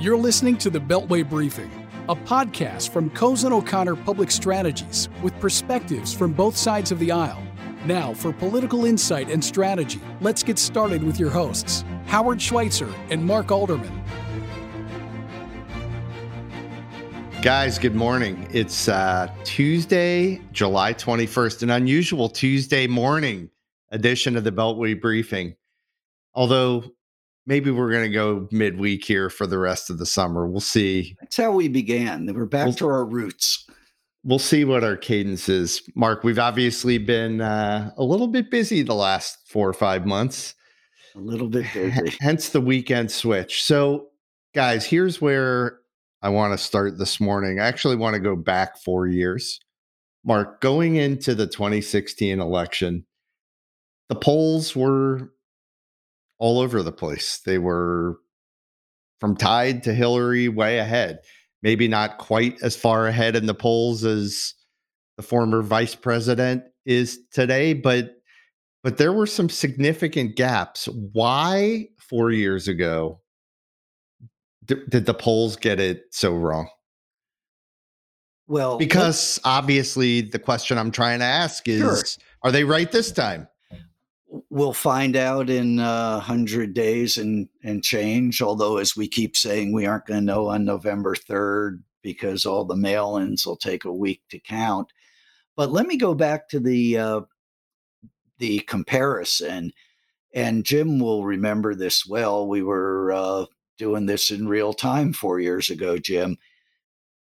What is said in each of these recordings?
You're listening to the Beltway Briefing, a podcast from Cozen O'Connor Public Strategies with perspectives from both sides of the aisle. Now, for political insight and strategy, let's get started with your hosts, Howard Schweitzer and Mark Alderman. Guys, good morning. It's uh, Tuesday, July 21st, an unusual Tuesday morning edition of the Beltway Briefing. Although maybe we're going to go midweek here for the rest of the summer. We'll see. That's how we began. We're back We'll- to our roots. We'll see what our cadence is. Mark, we've obviously been uh, a little bit busy the last four or five months. A little bit busy. Hence the weekend switch. So, guys, here's where I want to start this morning. I actually want to go back four years. Mark, going into the 2016 election, the polls were all over the place. They were from tied to Hillary way ahead. Maybe not quite as far ahead in the polls as the former vice president is today, but but there were some significant gaps. Why four years ago d- did the polls get it so wrong? Well, Because obviously, the question I'm trying to ask is Sure. are they right this time? We'll find out in a hundred days and and change. Although, as we keep saying, we aren't going to know on November third because all the mail-ins will take a week to count. But let me go back to the uh, the comparison, and Jim will remember this well. We were uh, doing this in real time four years ago, Jim.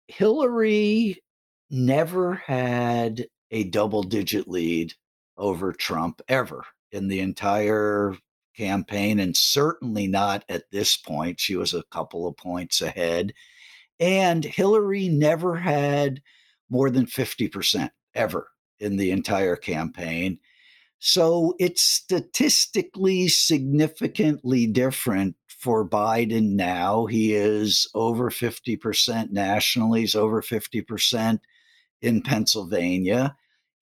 Hillary never had a double-digit lead over Trump ever in the entire campaign, and certainly not at this point. She was a couple of points ahead. And Hillary never had more than 50% ever in the entire campaign. So it's statistically significantly different for Biden now. He is over 50% nationally, he's over 50% in Pennsylvania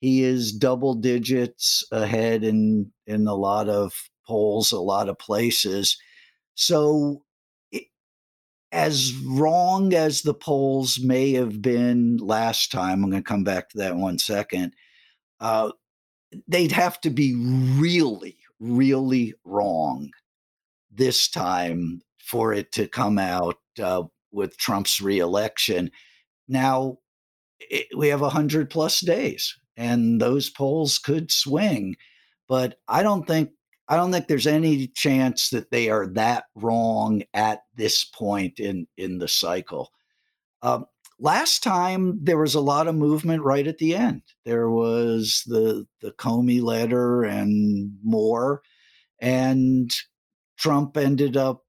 he is double digits ahead in in a lot of polls a lot of places. So it, as wrong as the polls may have been last time i'm going to come back to that one second uh, they'd have to be really really wrong this time for it to come out uh, with trump's reelection. Now it, we have 100 plus days and those polls could swing but i don't think i don't think there's any chance that they are that wrong at this point in in the cycle. Um, last time there was a lot of movement right at the end. There was the the comey letter and more and trump ended up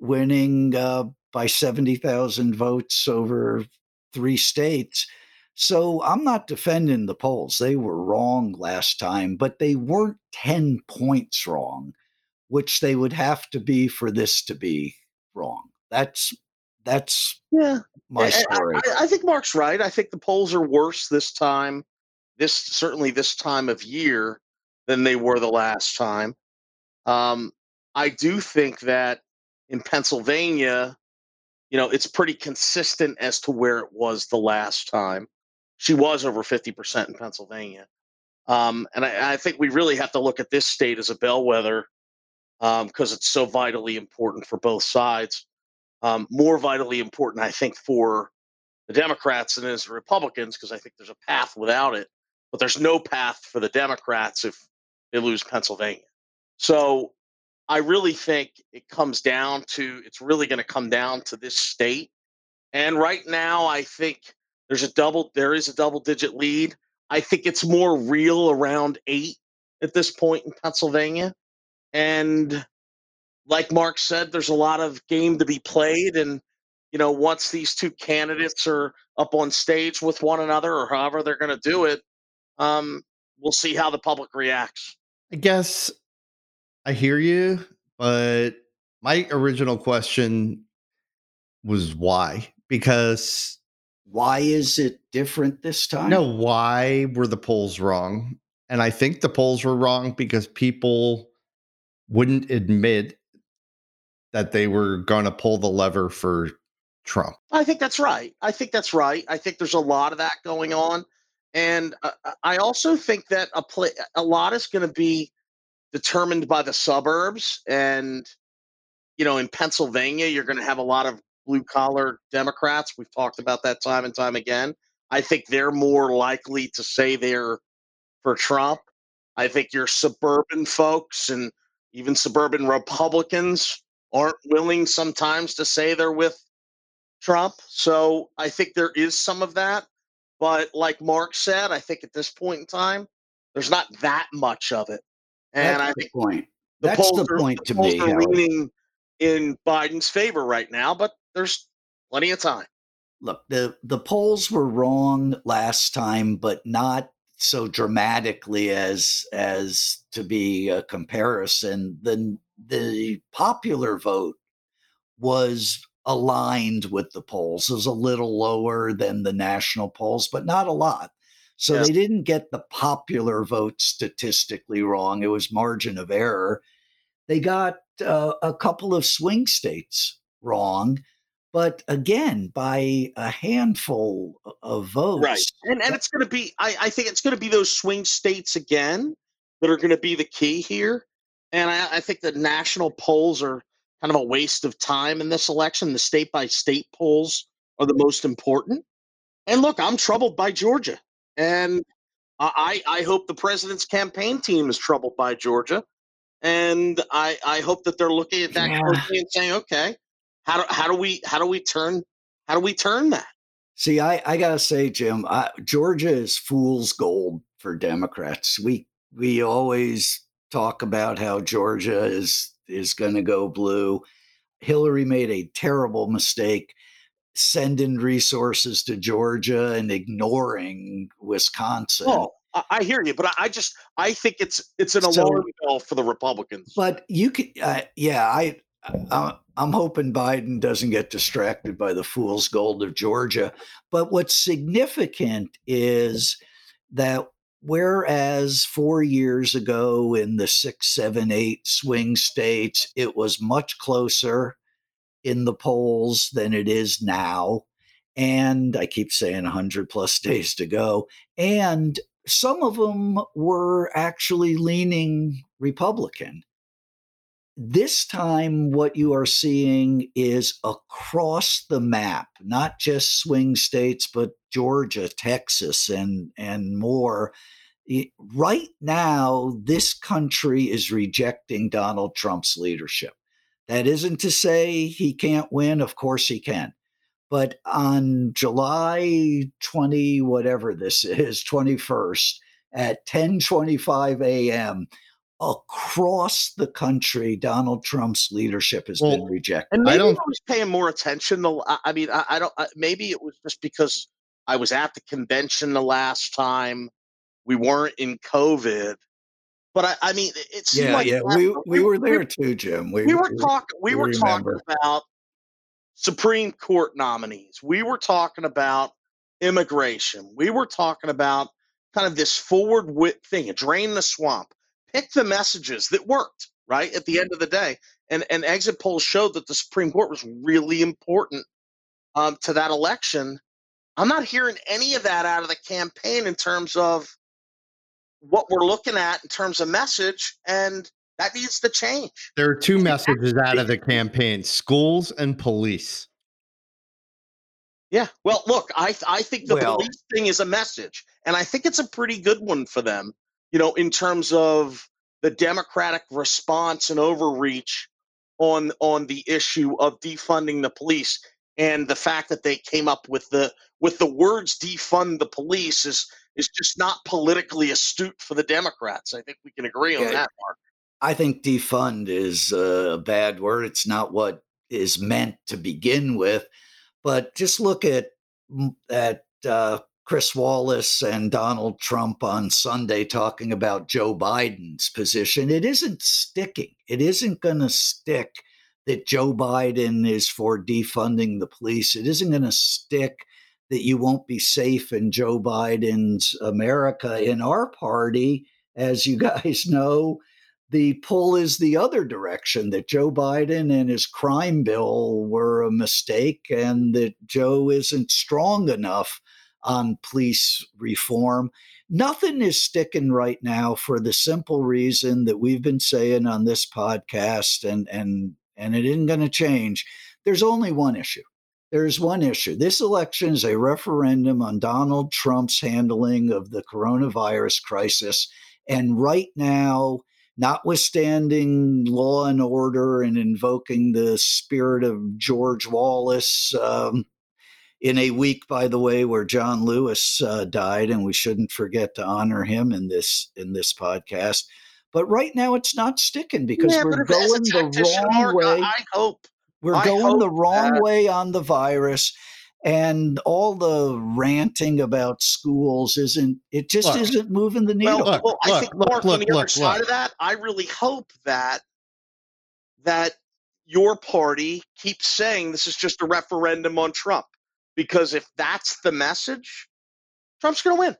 winning uh, by 70,000 votes over three states so I'm not defending the polls. They were wrong last time, but they weren't 10 points wrong, which they would have to be for this to be wrong. That's that's Yeah, my story. I, I think Mark's right. I think the polls are worse this time, this certainly this time of year than they were the last time. Um, I do think that in Pennsylvania, you know, it's pretty consistent as to where it was the last time. She was over 50% in Pennsylvania. Um, and I, I think we really have to look at this state as a bellwether because it's so vitally important for both sides. Um, more vitally important, I think, for the Democrats than it is the Republicans because I think there's a path without it, but there's no path for the Democrats if they lose Pennsylvania. So I really think it comes down to it's really going to come down to this state. And right now, I think there's a double there is a double digit lead. I think it's more real around eight at this point in Pennsylvania. And like Mark said, there's a lot of game to be played. And, you know, once these two candidates are up on stage with one another or however they're going to do it, um, we'll see how the public reacts. I guess I hear you, but my original question was why? Because Why is it different this time? no, why were the polls wrong? And I think the polls were wrong because people wouldn't admit that they were going to pull the lever for Trump. I think that's right. I think that's right. I think there's a lot of that going on, and uh, I also think that a play a lot is going to be determined by the suburbs, and you know, in Pennsylvania, you're going to have a lot of blue collar Democrats. We've talked about that time and time again. I think they're more likely to say they're for Trump. I think your suburban folks and even suburban Republicans aren't willing sometimes to say they're with Trump. So I think there is some of that. But like Mark said, I think at this point in time, there's not that much of it. And That's I the think point. the That's polls the are, point the to me. are leaning in Biden's favor right now, but there's plenty of time. Look, the the polls were wrong last time, but not so dramatically as as to be a comparison. The the popular vote was aligned with the polls. It was a little lower than the national polls, but not a lot. So they didn't get the popular vote statistically wrong. It was margin of error. They got uh, a couple of swing states wrong, but again, by a handful of votes. Right. And and it's gonna be I, I think it's gonna be those swing states again that are gonna be the key here. And I, I think the national polls are kind of a waste of time in this election. The state by state polls are the most important. And look, I'm troubled by Georgia. And I, I hope the president's campaign team is troubled by Georgia. And I, I hope that they're looking at that Yeah. closely and saying, okay, how do how do we how do we turn how do we turn that? See, I, I gotta say, Jim, I, Georgia is fool's gold for Democrats. We we always talk about how Georgia is is going to go blue. Hillary made a terrible mistake sending resources to Georgia and ignoring Wisconsin. Oh, I, hear you, but I, just I think it's it's an So- alarm bell for the Republicans. But you could, uh, yeah, I, I, I'm hoping Biden doesn't get distracted by the fool's gold of Georgia. But what's significant is that whereas four years ago in the six, seven, eight swing states, it was much closer in the polls than it is now. And I keep saying 100 plus days to go. And some of them were actually leaning Republican. This time, what you are seeing is across the map, not just swing states, but Georgia, Texas, and, and more. Eh, right now, this country is rejecting Donald Trump's leadership. That isn't to say he can't win. Of course he can. But on July 20, whatever this is, 21st, at 10:25 a.m., across the country, Donald Trump's leadership has been rejected. and I maybe I, don't- was paying more attention. The I, I mean, I, I don't. I, maybe it was just because I was at the convention the last time. We weren't in COVID, but I, I mean, it, it seemed Yeah, like yeah, that- we we were there too, Jim. we were talking we we were talking about supreme court nominees we were talking about immigration we were talking about kind of this forward wit thing drain the swamp pick the messages that worked right at the end of the day and and exit polls showed that the supreme court was really important um, to that election i'm not hearing any of that out of the campaign in terms of what we're looking at in terms of message and that needs to change There are two messages out of the campaign schools and police. Yeah. Well, look, I I think the Well- police thing is a message, and I think it's a pretty good one for them. You know, in terms of the Democratic response and overreach on on the issue of defunding the police, and the fact that they came up with the with the words "defund the police" is is just not politically astute for the Democrats. I think we can agree on that, Mark. I think defund is a bad word. It's not what is meant to begin with. But just look at at uh, Chris Wallace and Donald Trump on Sunday talking about Joe Biden's position. It isn't sticking. It isn't going to stick that Joe Biden is for defunding the police. It isn't going to stick that you won't be safe in Joe Biden's America. In our party, as you guys know, the pull is the other direction that Joe Biden and his crime bill were a mistake and that Joe isn't strong enough on police reform. Nothing is sticking right now for the simple reason that we've been saying on this podcast and and and it isn't going to change. There's only one issue. There's one issue. This election is a referendum on Donald Trump's handling of the coronavirus crisis and right now notwithstanding law and order and invoking the spirit of George Wallace, um, in a week, by the way, where John Lewis uh, died, and we shouldn't forget to honor him in this in this podcast. But right now, it's not sticking because Yeah, we're but if as a going the wrong Mark, way. I, I hope. We're I going the wrong that- way on the virus. And all the ranting about schools isn't, it just Look. isn't moving the needle. Well, Look, well, I look, think look, Mark, look, on the other look, side look. of that, I really hope that that your party keeps saying this is just a referendum on Trump. Because if that's the message, Trump's gonna win.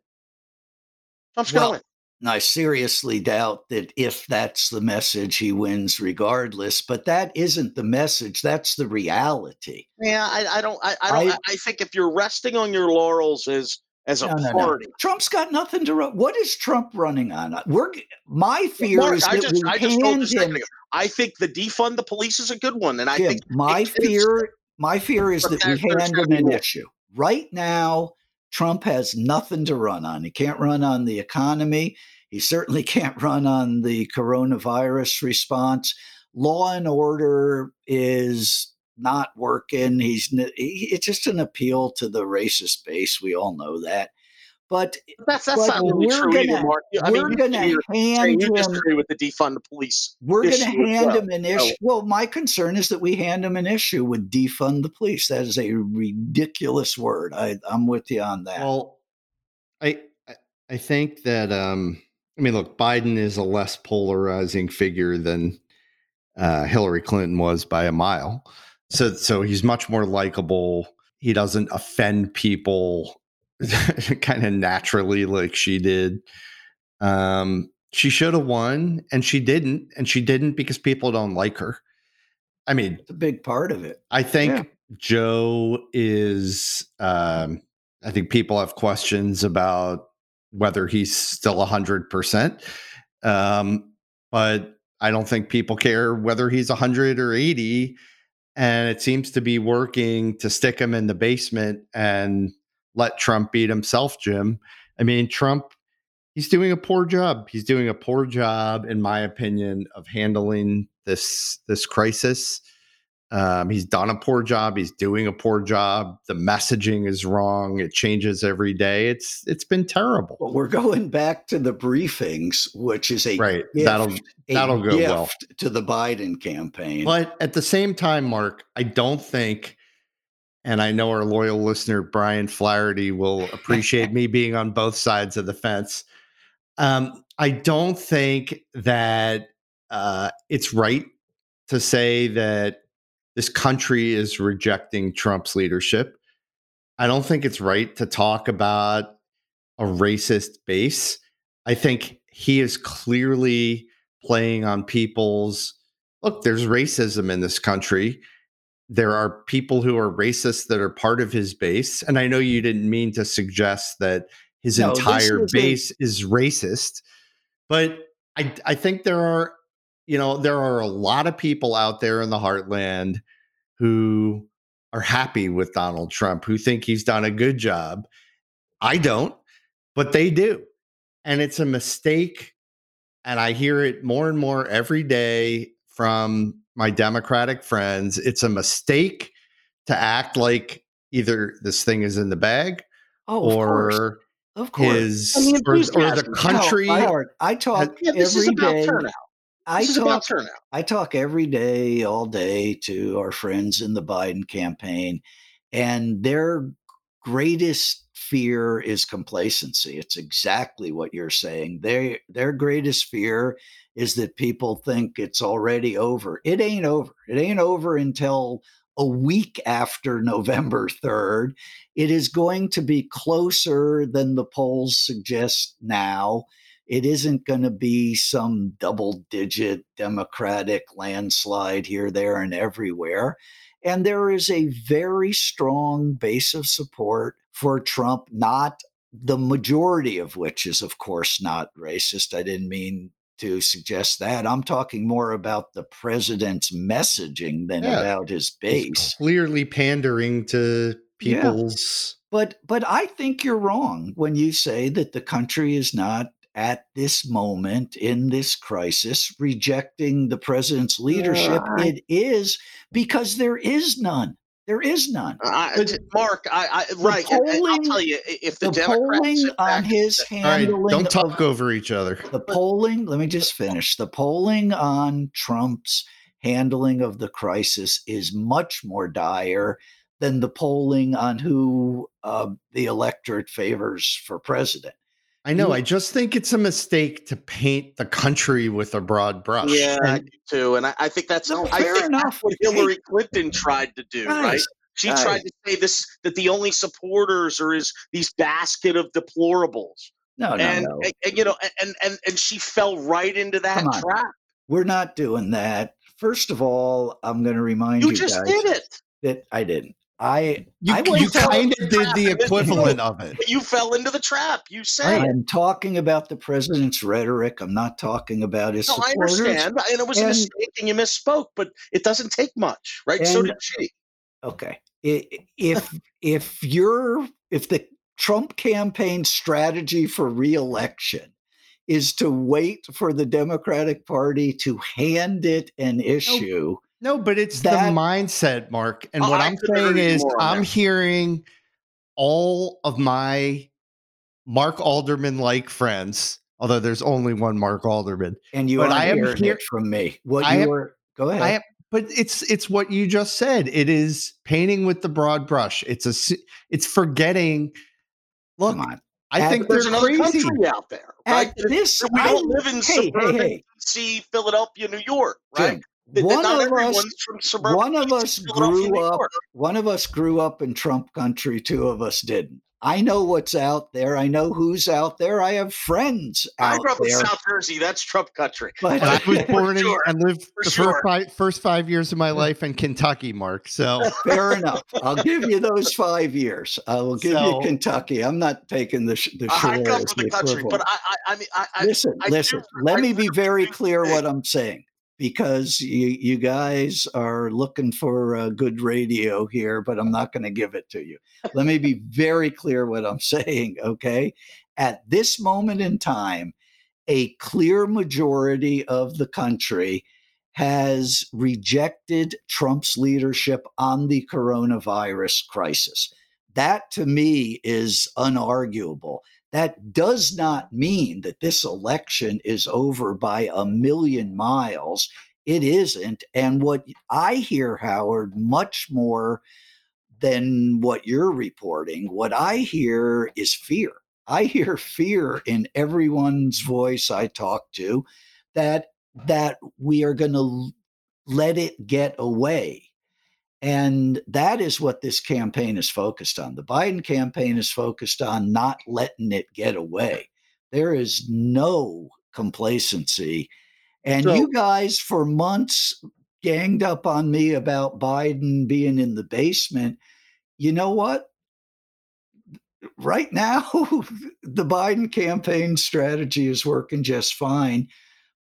Trump's Well, gonna win. And I seriously doubt that if that's the message, he wins regardless. But that isn't the message. That's the reality. Yeah, I, I don't I, I don't I- I, I think if you're resting on your laurels as as a No, no, no. party. Trump's got nothing to run. What is Trump running on? Uh, we're my fear Mark, is I that just we I just told you a hand second him. I think the defund the police is a good one. And I Jim, think my fear, my fear is that we hand him an issue. Right now, Trump has nothing to run on. He can't run on the economy. He certainly can't run on the coronavirus response. Law and order is not working. He's it's just an appeal to the racist base. We all know that. But that's that's but not really we're true gonna- Mark. I we're you, going to you're hand you him disagree with the defund the police. we're going to hand well. him an issue. Well, my concern is that we hand him an issue with defund the police. That is a ridiculous word. I, I'm with you on that. Well, I I- I think that um I mean look, Biden is a less polarizing figure than uh, Hillary Clinton was by a mile. So so he's much more likable. He doesn't offend people kind of naturally like she did. Um she should have won and she didn't and she didn't because people don't like her. I mean, it's a big part of it. I think Yeah. Joe is. Um, I think people have questions about whether he's still hundred percent, um, but I don't think people care whether he's hundred or eighty. And it seems to be working to stick him in the basement and let Trump beat himself, Jim. I mean, Trump, he's doing a poor job. He's doing a poor job, in my opinion, of handling this this crisis. Um, he's done a poor job. He's doing a poor job. The messaging is wrong. It changes every day. It's it's been terrible. But we're going back to the briefings, which is a Right. gift, That'll that'll go well. to the Biden campaign. But at the same time, Mark, I don't think, and I know our loyal listener Brian Flaherty will appreciate me being on both sides of the fence. Um, I don't think that uh, it's right to say that this country is rejecting Trump's leadership. I don't think it's right to talk about a racist base. I think he is clearly playing on people's look, there's racism in this country. There are people who are racist that are part of his base. And I know you didn't mean to suggest that his No, entire isn't- base is racist, but I, I think there are, you know, there are a lot of people out there in the heartland who are happy with Donald Trump, who think he's done a good job. I don't, but they do. And it's a mistake. And I hear it more and more every day from my Democratic friends. It's a mistake to act like either this thing is in the bag oh, of course. or Of course. his I mean, or, or the country. No, Howard, I talk Yeah, this is about day. turnout. I is talk about turnout. I talk every day, all day to our friends in the Biden campaign, and their greatest fear is complacency. It's exactly what you're saying. They, their greatest fear is that people think it's already over. It ain't over. It ain't over until a week after November 3rd. It is going to be closer than the polls suggest now It isn't going to be some double digit Democratic landslide here, there, and everywhere. And there is a very strong base of support for Trump, not the majority of which is, of course, not racist. I didn't mean to suggest that. I'm talking more about the president's messaging than yeah. about his base. He's clearly pandering to people's. Yeah. But but I think you're wrong when you say that the country is not at this moment in this crisis rejecting the president's leadership. Yeah. It is because there is none. There is none. Uh, Mark, I, I right. Polling, I'll tell you, if the, the polling on his handling, right, don't talk of, over each other. The polling. Let me just finish. The polling on Trump's handling of the crisis is much more dire than the polling on who uh, the electorate favors for president. I know. I just think it's a mistake to paint the country with a broad brush. Yeah, and, I do too. And I, I think that's no, I think enough. What Hillary Clinton tried to do, guys, right? She guys. tried to say this that the only supporters are is these basket of deplorables. No, no, and, no. And, and, you know, and and and she fell right into that trap. We're not doing that. First of all, I'm going to remind you. You just guys did it. That I didn't. I you, I you kind of did the equivalent of it. You fell into the trap. You said I'm talking about the president's rhetoric. I'm not talking about his. No, supporters. I understand, and it was and, a mistake, and you misspoke. But it doesn't take much, right? And, so did she. Okay, if if you're if the Trump campaign strategy for reelection is to wait for the Democratic Party to hand it an issue. No, but it's that, the mindset, Mark. And oh, what I I'm saying is, I'm that. hearing all of my Mark Alderman like friends, although there's only one Mark Alderman. And you but I am hearing from me. What I you am, were, go ahead. I am, but it's it's what you just said. It is painting with the broad brush. It's a it's forgetting. Look, I At, think there's another crazy. country out there, right? At this, we don't live in hey, suburban hey, hey. Philadelphia, New York, right? Jim, one of us, one of us grew up. One of us grew up in Trump country. Two of us didn't. I know what's out there. I know who's out there. I have friends out I grew up there. in South Jersey. That's Trump country. But I was born in sure. and lived for the sure. first, five, first five years of my life in Kentucky, Mark. So fair enough. I'll give you those five years. I will give so, you Kentucky. I'm not taking the the shore I come from the, the country, but I, I, I mean, I, listen, I, listen. do, let me be very clear what I'm saying because you, you guys are looking for a good radio here, but I'm not going to give it to you. Let me be very clear what I'm saying, okay? At this moment in time, a clear majority of the country has rejected Trump's leadership on the coronavirus crisis. That to me is unarguable. That does not mean that this election is over by a million miles. It isn't. And what I hear, Howard, much more than what you're reporting, what I hear is fear. I hear fear in everyone's voice I talk to that that we are going to let it get away and that is what this campaign is focused on. The Biden campaign is focused on not letting it get away. There is no complacency. And so, you guys, for months, ganged up on me about Biden being in the basement. You know what? Right now, the Biden campaign strategy is working just fine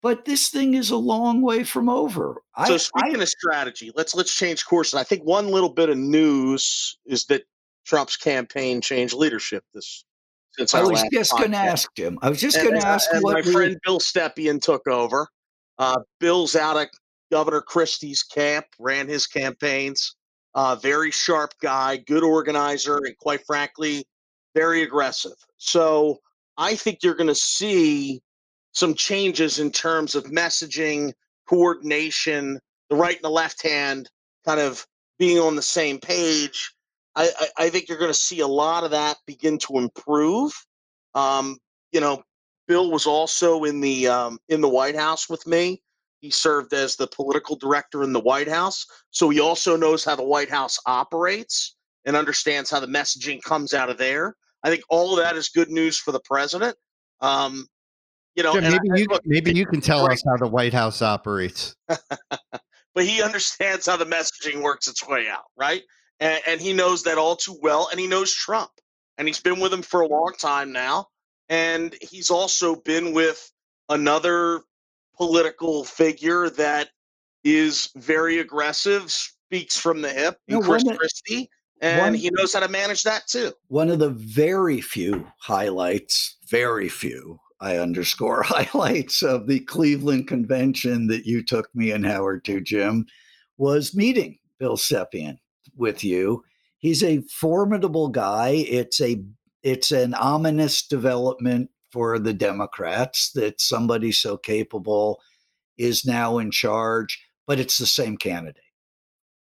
but this thing is a long way from over. So I, speaking I, of strategy, let's let's change course. And I think one little bit of news is that Trump's campaign changed leadership this since I was just going to ask him. I was just going to ask and what my we, friend Bill Stepien took over. Uh, Bill's out of Governor Christie's camp, ran his campaigns. Uh, very sharp guy, good organizer, and quite frankly, very aggressive. So I think you're going to see some changes in terms of messaging, coordination, the right and the left hand kind of being on the same page. I, I, I think you're going to see a lot of that begin to improve. Um, you know, Bill was also in the um, in the White House with me. He served as the political director in the White House, so he also knows how the White House operates and understands how the messaging comes out of there. I think all of that is good news for the president. Um, you know, Jim, maybe I- you look, maybe you can tell right. us how the White House operates. but he understands how the messaging works its way out, right? And, and he knows that all too well, and he knows Trump, and he's been with him for a long time now, and he's also been with another political figure that is very aggressive, speaks from the hip, in No, Chris one Christie, and one- he knows how to manage that too. One of the very few highlights, very few, I underscore highlights of the Cleveland convention that you took me and Howard to, Jim, was meeting Bill Stepien with you. He's a formidable guy. It's a it's an ominous development for the Democrats that somebody so capable is now in charge, but it's the same candidate.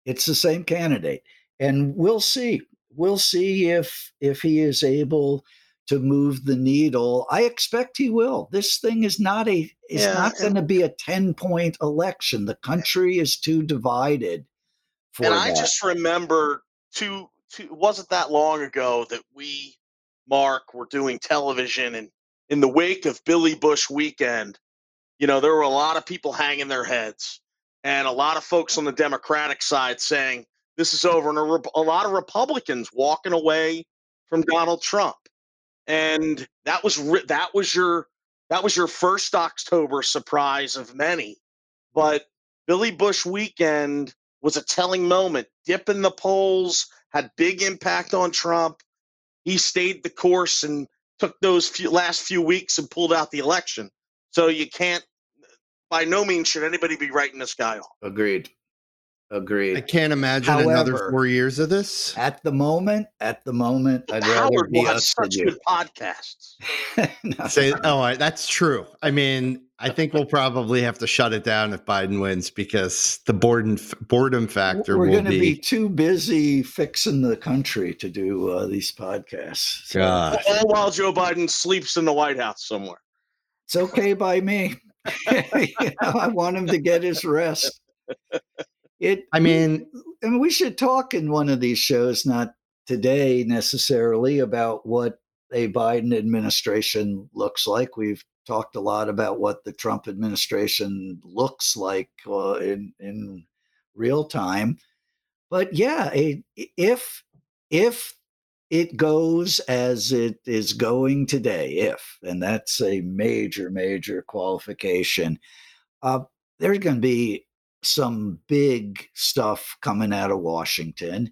It's the same candidate. And we'll see. We'll see if if he is able to move the needle. I expect he will. This thing is not a it's Yeah, not going to be a 10 point election. The country is too divided for and that. I just remember two, two it wasn't that long ago that we, Mark, were doing television and in the wake of Billy Bush weekend, you know, there were a lot of people hanging their heads and a lot of folks on the Democratic side saying this is over and a, a lot of Republicans walking away from Donald Trump. And that was that was your that was your first October surprise of many. But Billy Bush weekend was a telling moment. Dip in the polls had big impact on Trump. He stayed the course and took those few, last few weeks and pulled out the election. So you can't. By no means should anybody be writing this guy off. agreed. I can't imagine another four years of this. At the moment, at the moment, I'd rather be will have us than such you. good podcasts. No. Say, oh, that's true. I mean, I think we'll probably have to shut it down if Biden wins because the boredom boredom factor We're will going to be. be too busy fixing the country to do uh, these podcasts. So God. All while Joe Biden sleeps in the White House somewhere. it's okay by me. You know, I want him to get his rest. It. I mean, I mean, we should talk in one of these shows, not today necessarily, about what a Biden administration looks like. We've talked a lot about what the Trump administration looks like uh, in in real time. But yeah, a, if if it goes as it is going today, if and that's a major major qualification, uh, there's going to be some big stuff coming out of Washington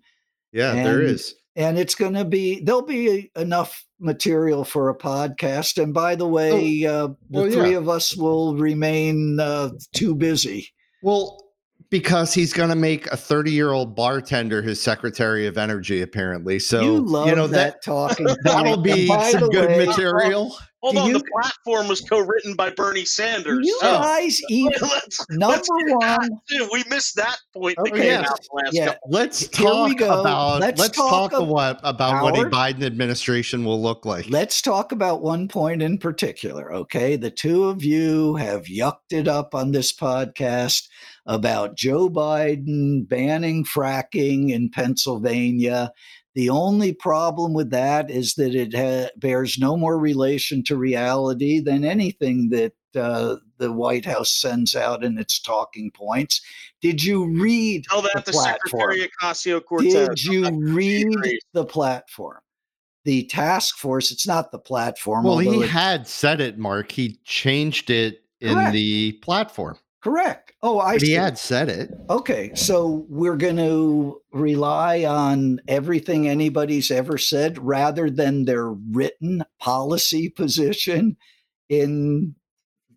yeah, there and- is. and it's going to be there'll be enough material for a podcast and by the way uh, the well, three yeah. of us will remain uh, too busy Well, because he's going to make a 30 year old bartender his secretary of energy, apparently. So, you love know, that, talking That'll be some good way, material. Hold Do on, you- the platform was co-written by Bernie Sanders. you so guys eat let's, number let's get that, one too. We missed that point that Okay. came Yes. out the last yeah couple. Let's talk about Let's let's, talk talk, ab- about, about what a Biden administration will look like. Let's talk about one point in particular, okay? The two of you have yucked it up on this podcast about Joe Biden banning fracking in Pennsylvania. The only problem with that is that it ha- bears no more relation to reality than anything that uh, the White House sends out in its talking points. Did you read Tell that the to platform? Secretary Ocasio Cortez. Did you read the platform? The task force, it's not the platform. well, he it- had said it, Mark. He changed it in Correct. the platform. Correct. Oh, I But he see. had said it. Okay, so we're going to rely on everything anybody's ever said rather than their written policy position in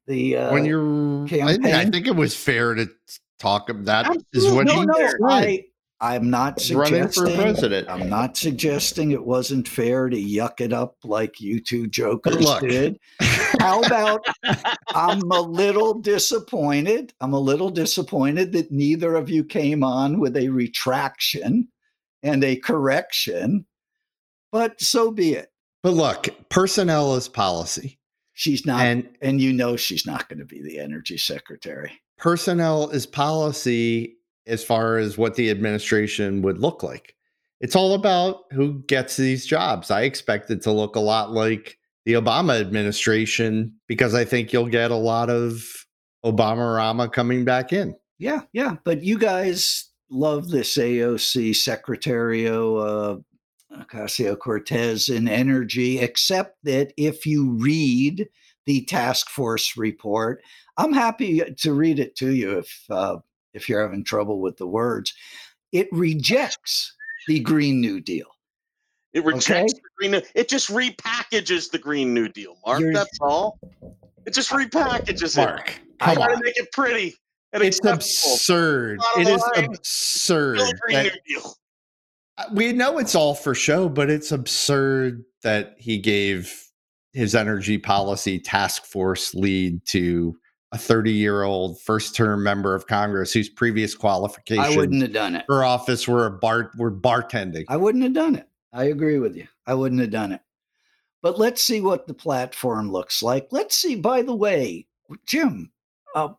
the. Uh, when you're, I, think- I think it was fair to talk. about That is Absolutely. what no, he no, said. I, I'm not running for suggesting. president. I'm not suggesting it wasn't fair to yuck it up like you two jokers did. How about I'm a little disappointed. I'm a little disappointed that neither of you came on with a retraction and a correction, but so be it. But look, personnel is policy, She's not, and, and you know she's not going to be the energy secretary. personnel is policy as far as what the administration would look like. It's all about who gets these jobs. I expect it to look a lot like the Obama administration because I think you'll get a lot of Obama Rama coming back in. Yeah, yeah. But you guys love this AOC Secretario uh, Ocasio Cortez in energy, except that if you read the task force report, I'm happy to read it to you if uh, if you're having trouble with the words. It rejects the Green New Deal. It rejects okay? the Green New It just repackages the Green New Deal, Mark. You're, that's all. It just repackages Mark, it. I to make it pretty. it's absurd. It is absurd. That, uh, we know it's all for show, but it's absurd that he gave his energy policy task force lead to a 30 year old first term member of Congress whose previous qualifications I wouldn't have done it. For office were a bar were bartending. I wouldn't have done it. I agree with you. I wouldn't have done it. But let's see what the platform looks like. Let's see, by the way, Jim, uh,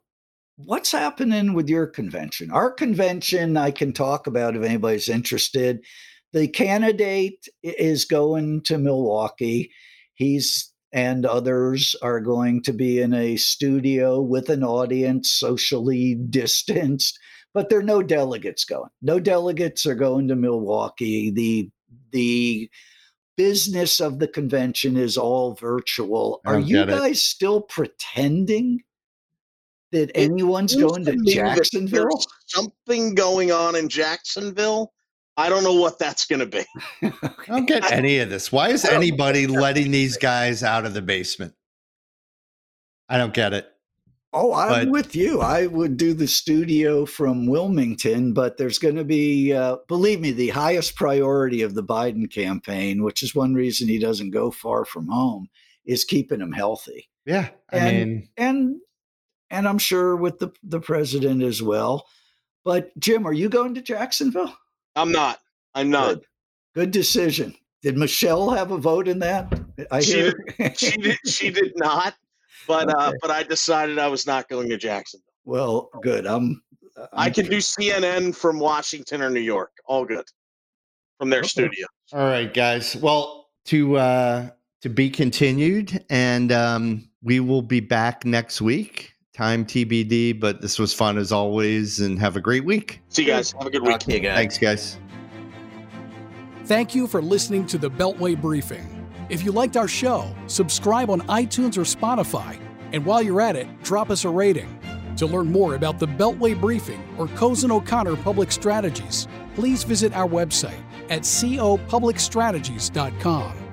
what's happening with your convention? Our convention, I can talk about if anybody's interested. The candidate is going to Milwaukee. He's and others are going to be in a studio with an audience, socially distanced. But there are no delegates going. No delegates are going to Milwaukee. The the business of the convention is all virtual. Are you guys it. still pretending that it anyone's going to Jacksonville? something going on in Jacksonville. I don't know what that's going to be. I don't get any of this. Why is anybody letting these guys out of the basement? I don't get it. Oh, I'm but, with you. I would do the studio from Wilmington, but there's going to be, uh, believe me, the highest priority of the Biden campaign, which is one reason he doesn't go far from home, is keeping him healthy. Yeah, I and, mean, and and I'm sure with the the president as well. But Jim, are you going to Jacksonville? I'm not. I'm not. Good, Good decision. Did Michelle have a vote in that? I she hear. Did, she did. She did not but uh, okay. uh, but I decided I was not going to Jacksonville. Well, good. I'm. I'm i can do CNN from Washington or New York. All good from their okay. studio. All right, guys. Well, to uh, to be continued, and um, we will be back next week. Time TBD, but this was fun as always, and have a great week. See you guys. Have a good week. Okay, guys. Thanks, guys. Thank you for listening to the Beltway Briefing. If you liked our show, subscribe on iTunes or Spotify, and while you're at it, drop us a rating. To learn more about the Beltway Briefing or Cozen O'Connor Public Strategies, please visit our website at copublicstrategies.com.